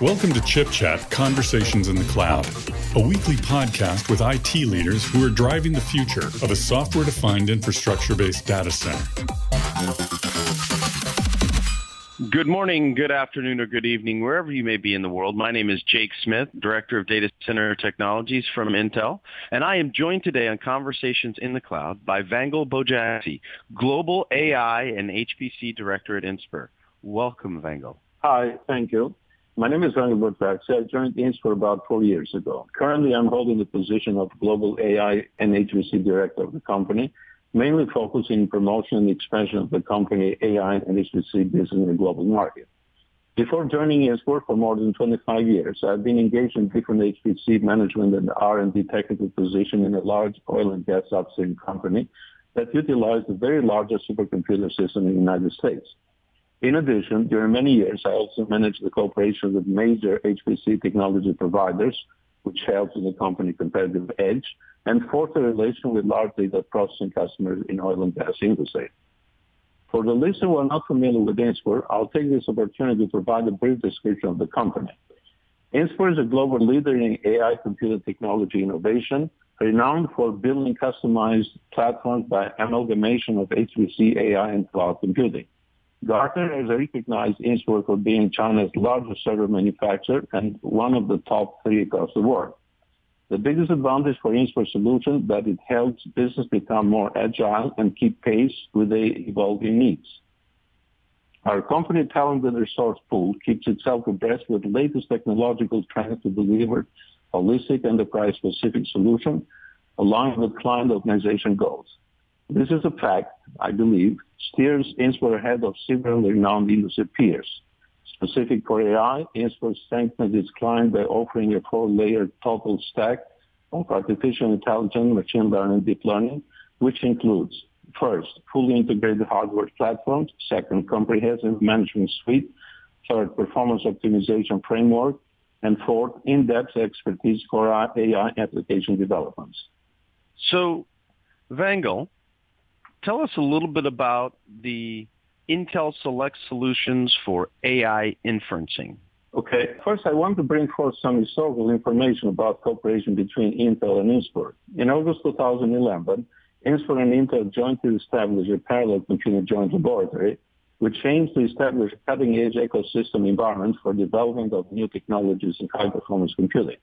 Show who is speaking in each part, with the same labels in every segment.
Speaker 1: Welcome to Chip Chat Conversations in the Cloud, a weekly podcast with IT leaders who are driving the future of a software defined infrastructure based data center.
Speaker 2: Good morning, good afternoon, or good evening, wherever you may be in the world. My name is Jake Smith, Director of Data Center Technologies from Intel, and I am joined today on Conversations in the Cloud by Vangel Bojaxhi, Global AI and HPC Director at Inspur. Welcome, Vangel.
Speaker 3: Hi, thank you. My name is Rani Butvax. I joined Inspur about four years ago. Currently, I'm holding the position of Global AI and HPC Director of the company, mainly focusing on promotion and expansion of the company AI and HPC business in the global market. Before joining Inspur for more than 25 years, I've been engaged in different HPC management and R&D technical position in a large oil and gas upstream company that utilized the very largest supercomputer system in the United States. In addition, during many years, I also managed the cooperation with major HPC technology providers, which helps in the company competitive edge, and forged a relation with large data processing customers in oil and gas industry. For the listener who are not familiar with Inspur, I'll take this opportunity to provide a brief description of the company. Inspur is a global leader in AI computer technology innovation, renowned for building customized platforms by amalgamation of HPC, AI, and cloud computing. Gartner has recognized Inspur for being China's largest server manufacturer and one of the top three across the world. The biggest advantage for Inspur solution that it helps business become more agile and keep pace with the evolving needs. Our company talent and resource pool keeps itself abreast with latest technological trends to deliver holistic enterprise-specific solution aligned with client organization goals. This is a fact, I believe, steers Inspur ahead of several renowned industry peers. Specific for AI, Inspur strengthens its client by offering a four-layer total stack of artificial intelligence, machine learning, deep learning, which includes, first, fully integrated hardware platforms, second, comprehensive management suite, third, performance optimization framework, and fourth, in-depth expertise for AI application developments.
Speaker 2: So, Vangel, tell us a little bit about the Intel Select solutions for AI inferencing.
Speaker 3: Okay, first I want to bring forth some historical information about cooperation between Intel and Inspur. In August 2011, Inspur and Intel jointly established a parallel computing joint laboratory, which aims to establish a cutting-edge ecosystem environment for development of new technologies in high-performance computing.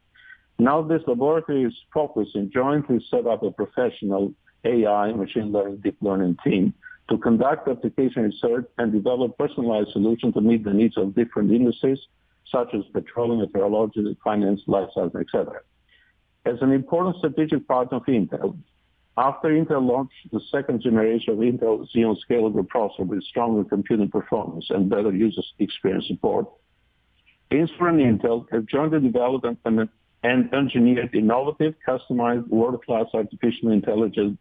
Speaker 3: Now this laboratory is focusing jointly set up a professional AI, machine learning, deep learning team to conduct application research and develop personalized solutions to meet the needs of different industries, such as petroleum, meteorology, finance, life science, etc. As an important strategic partner of Intel, after Intel launched the second generation of Intel Xeon Scalable processor with stronger computing performance and better user experience support, Inspur and Intel have jointly developed and engineered innovative, customized, world-class artificial intelligence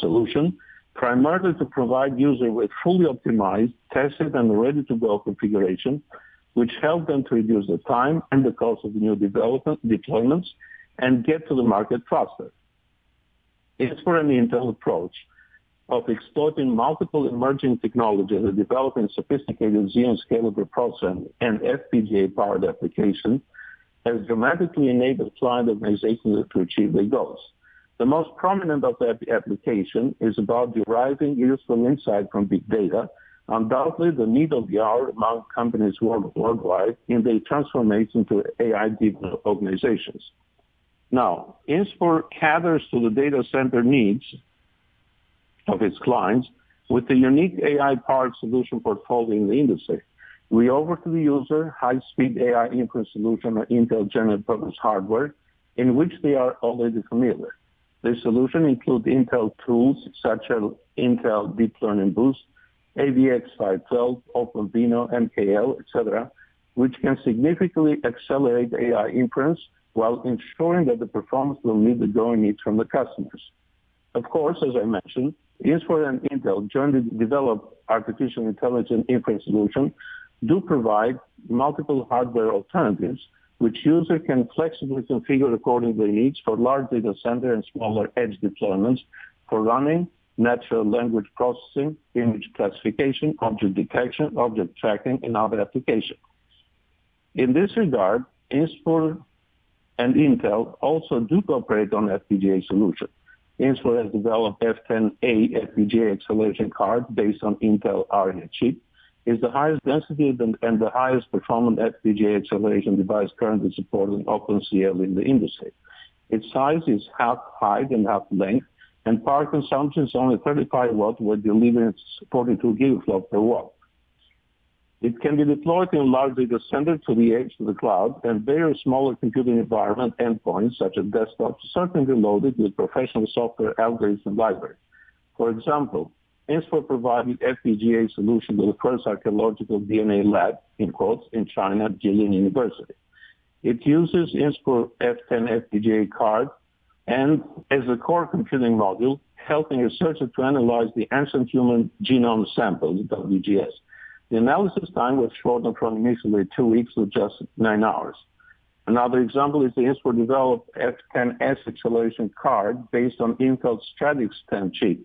Speaker 3: solution, primarily to provide users with fully optimized, tested, and ready-to-go configuration, which help them to reduce the time and the cost of new development deployments and get to the market faster. It's for an Intel approach of exploiting multiple emerging technologies and developing sophisticated Xeon Scalable processor and FPGA-powered applications has dramatically enabled client organizations to achieve their goals. The most prominent of that application is about deriving useful insight from big data, undoubtedly the need of the hour among companies worldwide in their transformation to AI-driven organizations. Now, Inspur caters to the data center needs of its clients with the unique AI-powered solution portfolio in the industry. We offer to the user high-speed AI inference solution on Intel general purpose hardware in which they are already familiar. This solution includes Intel tools such as Intel Deep Learning Boost, AVX512, OpenVINO, MKL, etc., which can significantly accelerate AI inference while ensuring that the performance will meet the growing needs from the customers. Of course, as I mentioned, Inspur and Intel jointly developed artificial intelligence inference solution do provide multiple hardware alternatives which user can flexibly configure according to their needs for large data center and smaller edge deployments for running natural language processing, image classification, object detection, object tracking, and other applications. In this regard, Inspur and Intel also do cooperate on FPGA solutions. Inspur has developed F10A FPGA acceleration card based on Intel Arria chip. It's the highest density and the highest performant FPGA acceleration device currently supported in OpenCL in the industry. Its size is half height and half length, and power consumption is only 35 watts with delivering 42 gigaflops per watt. It can be deployed in large data center to the edge to the cloud, and various smaller computing environment endpoints, such as desktops, certainly loaded with professional software algorithms and libraries. For example, Inspur provided FPGA solution to the first archaeological DNA lab, in quotes, in China, Jilin University. It uses Inspur F10 FPGA card and as a core computing module, helping researchers to analyze the ancient human genome samples, WGS. The analysis time was shortened from initially two weeks to just nine hours. Another example is the Inspur developed F10S acceleration card based on Intel's Stratix 10 chip.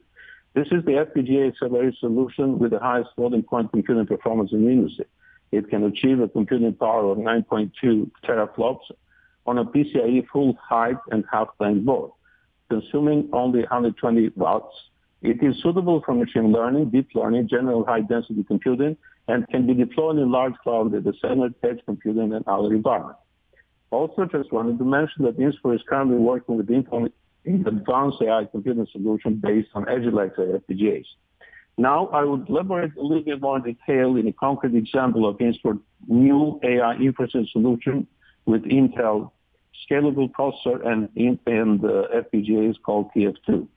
Speaker 3: This is the FPGA acceleration solution with the highest floating point computing performance in the industry. It can achieve a computing power of 9.2 teraflops on a PCIe full height and half length board, consuming only 120 watts. It is suitable for machine learning, deep learning, general high density computing, and can be deployed in large cloud data center, edge computing, and other environments. Also, just wanted to mention that Inspur is currently working with Intel in advanced AI computing solution based on Agilex FPGAs. Now, I would elaborate a little bit more detail in a concrete example of Inspur new AI inferencing solution with Intel scalable processor and, and uh, FPGAs called TF2.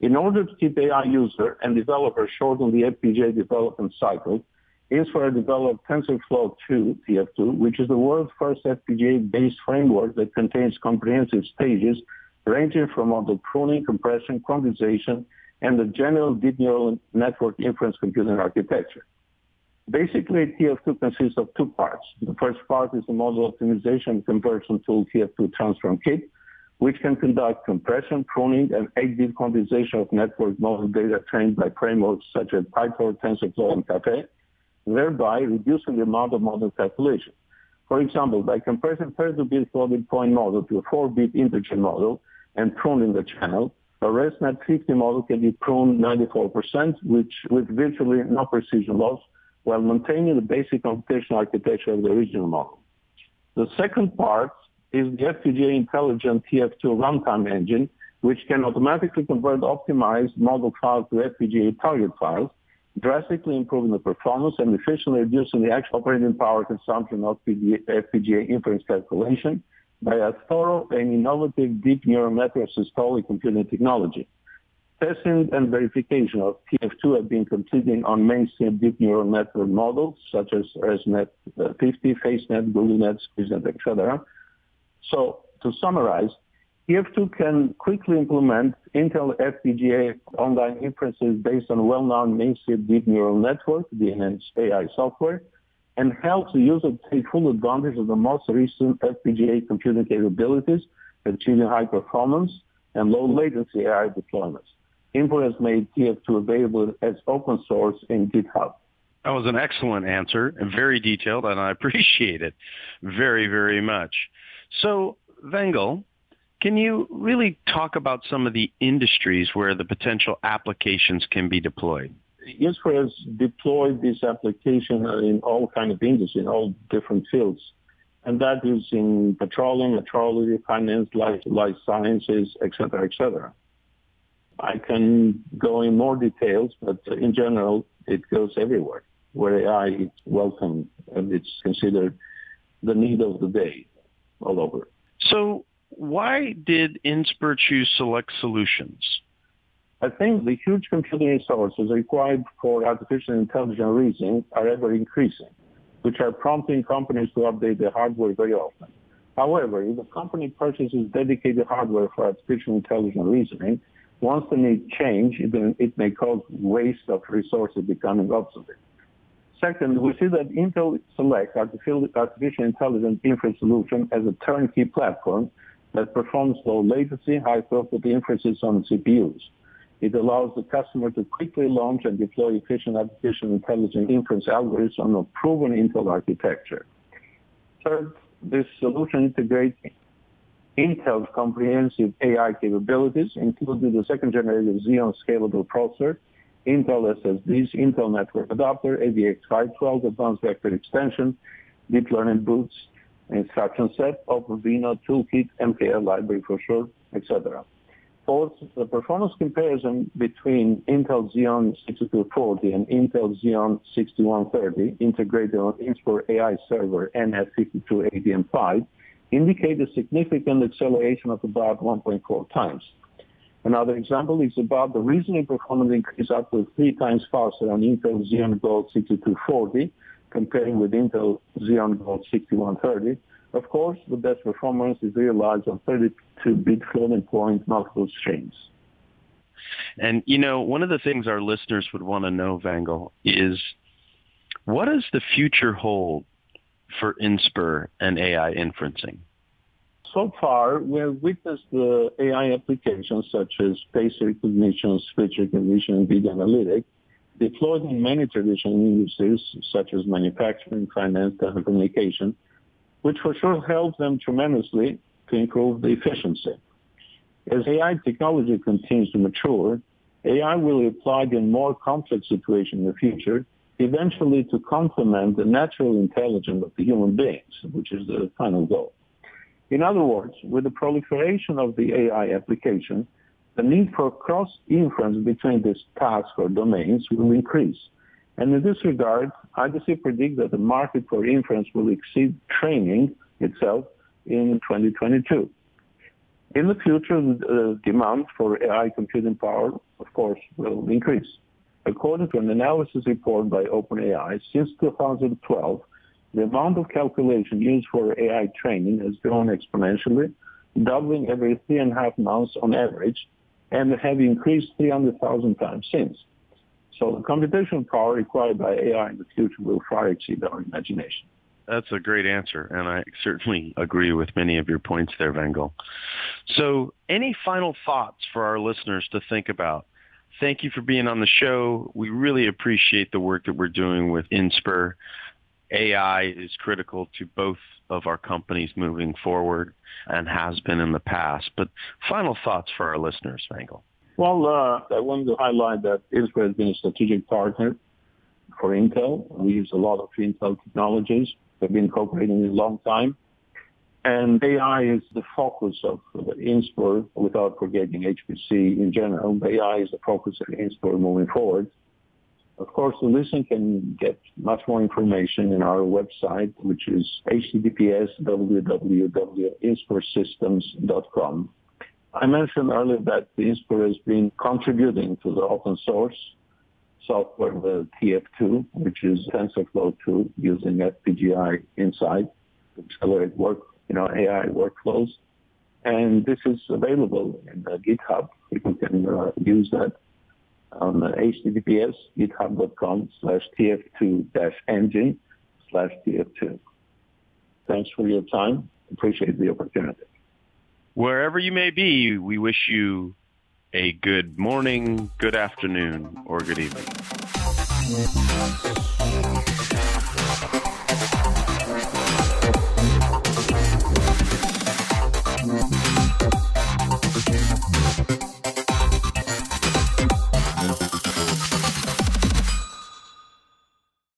Speaker 3: In order to keep AI user and developer short on the FPGA development cycle, Inspur developed TensorFlow 2 TF2, which is the world's first FPGA-based framework that contains comprehensive stages ranging from model pruning, compression, quantization, and the general deep neural network inference computing architecture. Basically, TF2 consists of two parts. The first part is the model optimization conversion tool TF2 Transform Kit, which can conduct compression, pruning, and 8-bit quantization of network model data trained by frameworks such as PyTorch, TensorFlow, and Caffe, thereby reducing the amount of model calculation. For example, by compressing 32-bit floating point model to a 4-bit integer model and pruning the channel, a ResNet 50 model can be pruned 94%, which with virtually no precision loss, while maintaining the basic computational architecture of the original model. The second part is the FPGA Intelligent TF2 runtime engine, which can automatically convert optimized model files to FPGA target files drastically improving the performance and efficiently reducing the actual operating power consumption of FPGA inference calculation by a thorough and innovative deep neural network systolic computing technology. Testing and verification of TF2 have been completed on mainstream deep neural network models such as ResNet uh, 50, FaceNet, GoogleNet, SqueezeNet, etc. So to summarize, TF2 can quickly implement Intel FPGA online inferences based on well-known mainstream deep neural network, DNN's AI software, and helps the user take full advantage of the most recent FPGA computing capabilities, achieving high performance and low latency AI deployments. Intel has made TF2 available as open source in GitHub.
Speaker 2: That was an excellent answer and very detailed, and I appreciate it very, very much. So, Vangel, can you really talk about some of the industries where the potential applications can be deployed?
Speaker 3: Inspur has deployed this application in all kind of industries, in all different fields. And that is in petroleum, metrology, finance, life, life sciences, etc., etc. I can go in more details, but in general, it goes everywhere where AI is welcome and it's considered the need of the day all over.
Speaker 2: So why did Inspur choose Select Solutions?
Speaker 3: I think the huge computing resources required for artificial intelligence reasoning are ever increasing, which are prompting companies to update their hardware very often. However, if a company purchases dedicated hardware for artificial intelligence reasoning, once the need change, it may cause waste of resources becoming obsolete. Second, we see that Intel selects artificial, intelligence inference solution as a turnkey platform that performs low latency, high throughput inferences on CPUs. It allows the customer to quickly launch and deploy efficient artificial intelligence inference algorithms on a proven Intel architecture. Third, this solution integrates Intel's comprehensive AI capabilities, including the second generation Xeon scalable processor, Intel SSDs, Intel Network Adapter, AVX512 Advanced Vector Extension, Deep Learning Boost, instruction set, OpenVINO Toolkit, MKL library for short, etc. Fourth, the performance comparison between Intel Xeon 6240 and Intel Xeon 6130 integrated on Inspur AI server NF5280M5 indicate a significant acceleration of about 1.4 times. Another example is about the reasoning performance increase up to three times faster on Intel Xeon Gold 6240 comparing with Intel Xeon Gold 6130. Of course, the best performance is realized on 32-bit floating point multiple streams.
Speaker 2: And, you know, one of the things our listeners would want to know, Vangel, is what does the future hold for Inspur and AI inferencing?
Speaker 3: So far, we have witnessed the AI applications such as face recognition, speech recognition, and video analytics deployed in many traditional industries such as manufacturing, finance, telecommunication, which for sure helps them tremendously to improve the efficiency. As AI technology continues to mature, AI will be applied in more complex situations in the future eventually to complement the natural intelligence of the human beings, which is the final goal. In other words, with the proliferation of the AI application, the need for cross-inference between these tasks or domains will increase. And in this regard, IDC predicts that the market for inference will exceed training itself in 2022. In the future, the demand for AI computing power, of course, will increase. According to an analysis report by OpenAI, since 2012, the amount of calculation used for AI training has grown exponentially, doubling every three and a half months on average, and have increased 300,000 times since. So the computational power required by AI in the future will far exceed our imagination.
Speaker 2: That's a great answer, and I certainly agree with many of your points there, Vangel. So any final thoughts for our listeners to think about thank you for being on the show. We really appreciate the work that we're doing with Inspur. AI is critical to both of our companies moving forward and has been in the past. But final thoughts for our listeners, Vangel.
Speaker 3: Well, uh, I wanted to highlight that Inspur has been a strategic partner for Intel. We use a lot of Intel technologies. We've been cooperating a long time. And AI is the focus of Inspur without forgetting HPC in general. AI is the focus of Inspur moving forward. Of course, the listener can get much more information in our website, which is https www.inspursystems.com. I mentioned earlier that the Inspur has been contributing to the open source software, the TF2, which is TensorFlow 2 using FPGA inside to accelerate work you know, AI workflows. And this is available in the GitHub. People can uh, use that on https github.com slash tf2-engine slash tf2. Thanks for your time. Appreciate the opportunity.
Speaker 2: Wherever you may be, we wish you a good morning, good afternoon, or good evening.